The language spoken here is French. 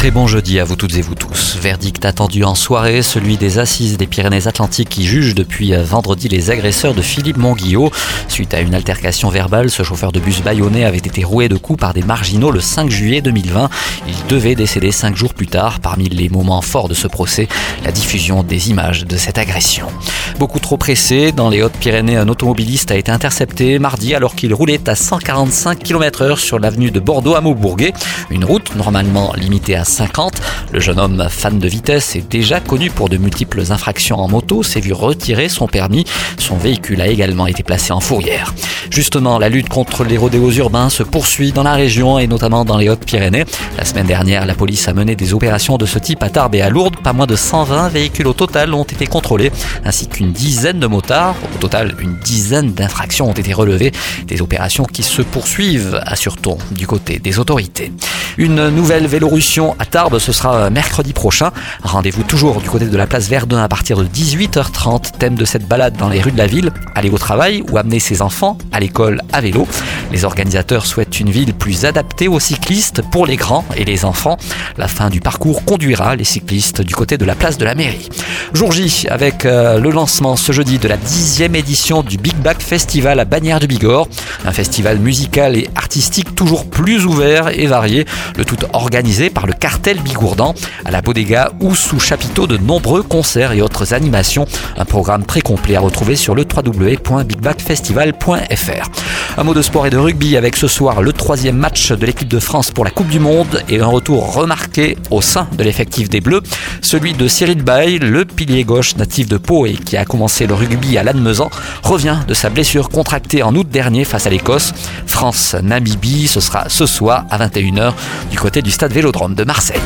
Très bon jeudi à vous toutes et vous tous. Verdict attendu en soirée, celui des assises des Pyrénées-Atlantiques qui jugent depuis vendredi les agresseurs de Philippe Monguillot. Suite à une altercation verbale, ce chauffeur de bus bayonnais avait été roué de coups par des marginaux le 5 juillet 2020. Il devait décéder cinq jours plus tard. Parmi les moments forts de ce procès, la diffusion des images de cette agression. Beaucoup trop pressé, dans les Hautes-Pyrénées, un automobiliste a été intercepté mardi alors qu'il roulait à 145 km h sur l'avenue de Bordeaux à Maubourguet. Une route normalement limitée à 50. Le jeune homme fan de vitesse est déjà connu pour de multiples infractions en moto, s'est vu retirer son permis. Son véhicule a également été placé en fourrière. Justement, la lutte contre les rodéos urbains se poursuit dans la région et notamment dans les Hautes-Pyrénées. La semaine dernière, la police a mené des opérations de ce type à Tarbes et à Lourdes. Pas moins de 120 véhicules au total ont été contrôlés, ainsi qu'une dizaine de motards. Au total, une dizaine d'infractions ont été relevées. Des opérations qui se poursuivent, assure-t-on, du côté des autorités. Une nouvelle Vélorussion à Tarbes, ce sera mercredi prochain. Rendez-vous toujours du côté de la place Verdun à partir de 18h30. Thème de cette balade dans les rues de la ville, aller au travail ou amener ses enfants l'école à vélo. Les organisateurs souhaitent une ville plus adaptée aux cyclistes pour les grands et les enfants. La fin du parcours conduira les cyclistes du côté de la place de la mairie. Jour J avec euh, le lancement ce jeudi de la dixième édition du Big Back Festival à Bagnères du Bigorre. Un festival musical et artistique toujours plus ouvert et varié. Le tout organisé par le cartel bigourdan à la Bodega ou sous chapiteau de nombreux concerts et autres animations. Un programme très complet à retrouver sur le www.bigbackfestival.fr. Un mot de sport et de rugby avec ce soir le troisième match de l'équipe de France pour la Coupe du Monde et un retour remarqué au sein de l'effectif des Bleus, celui de Cyril Bay, le pilier gauche natif de Pau et qui a commencé le rugby à Lannemezan, revient de sa blessure contractée en août dernier face à l'Écosse. France-Namibie, ce sera ce soir à 21h du côté du stade Vélodrome de Marseille.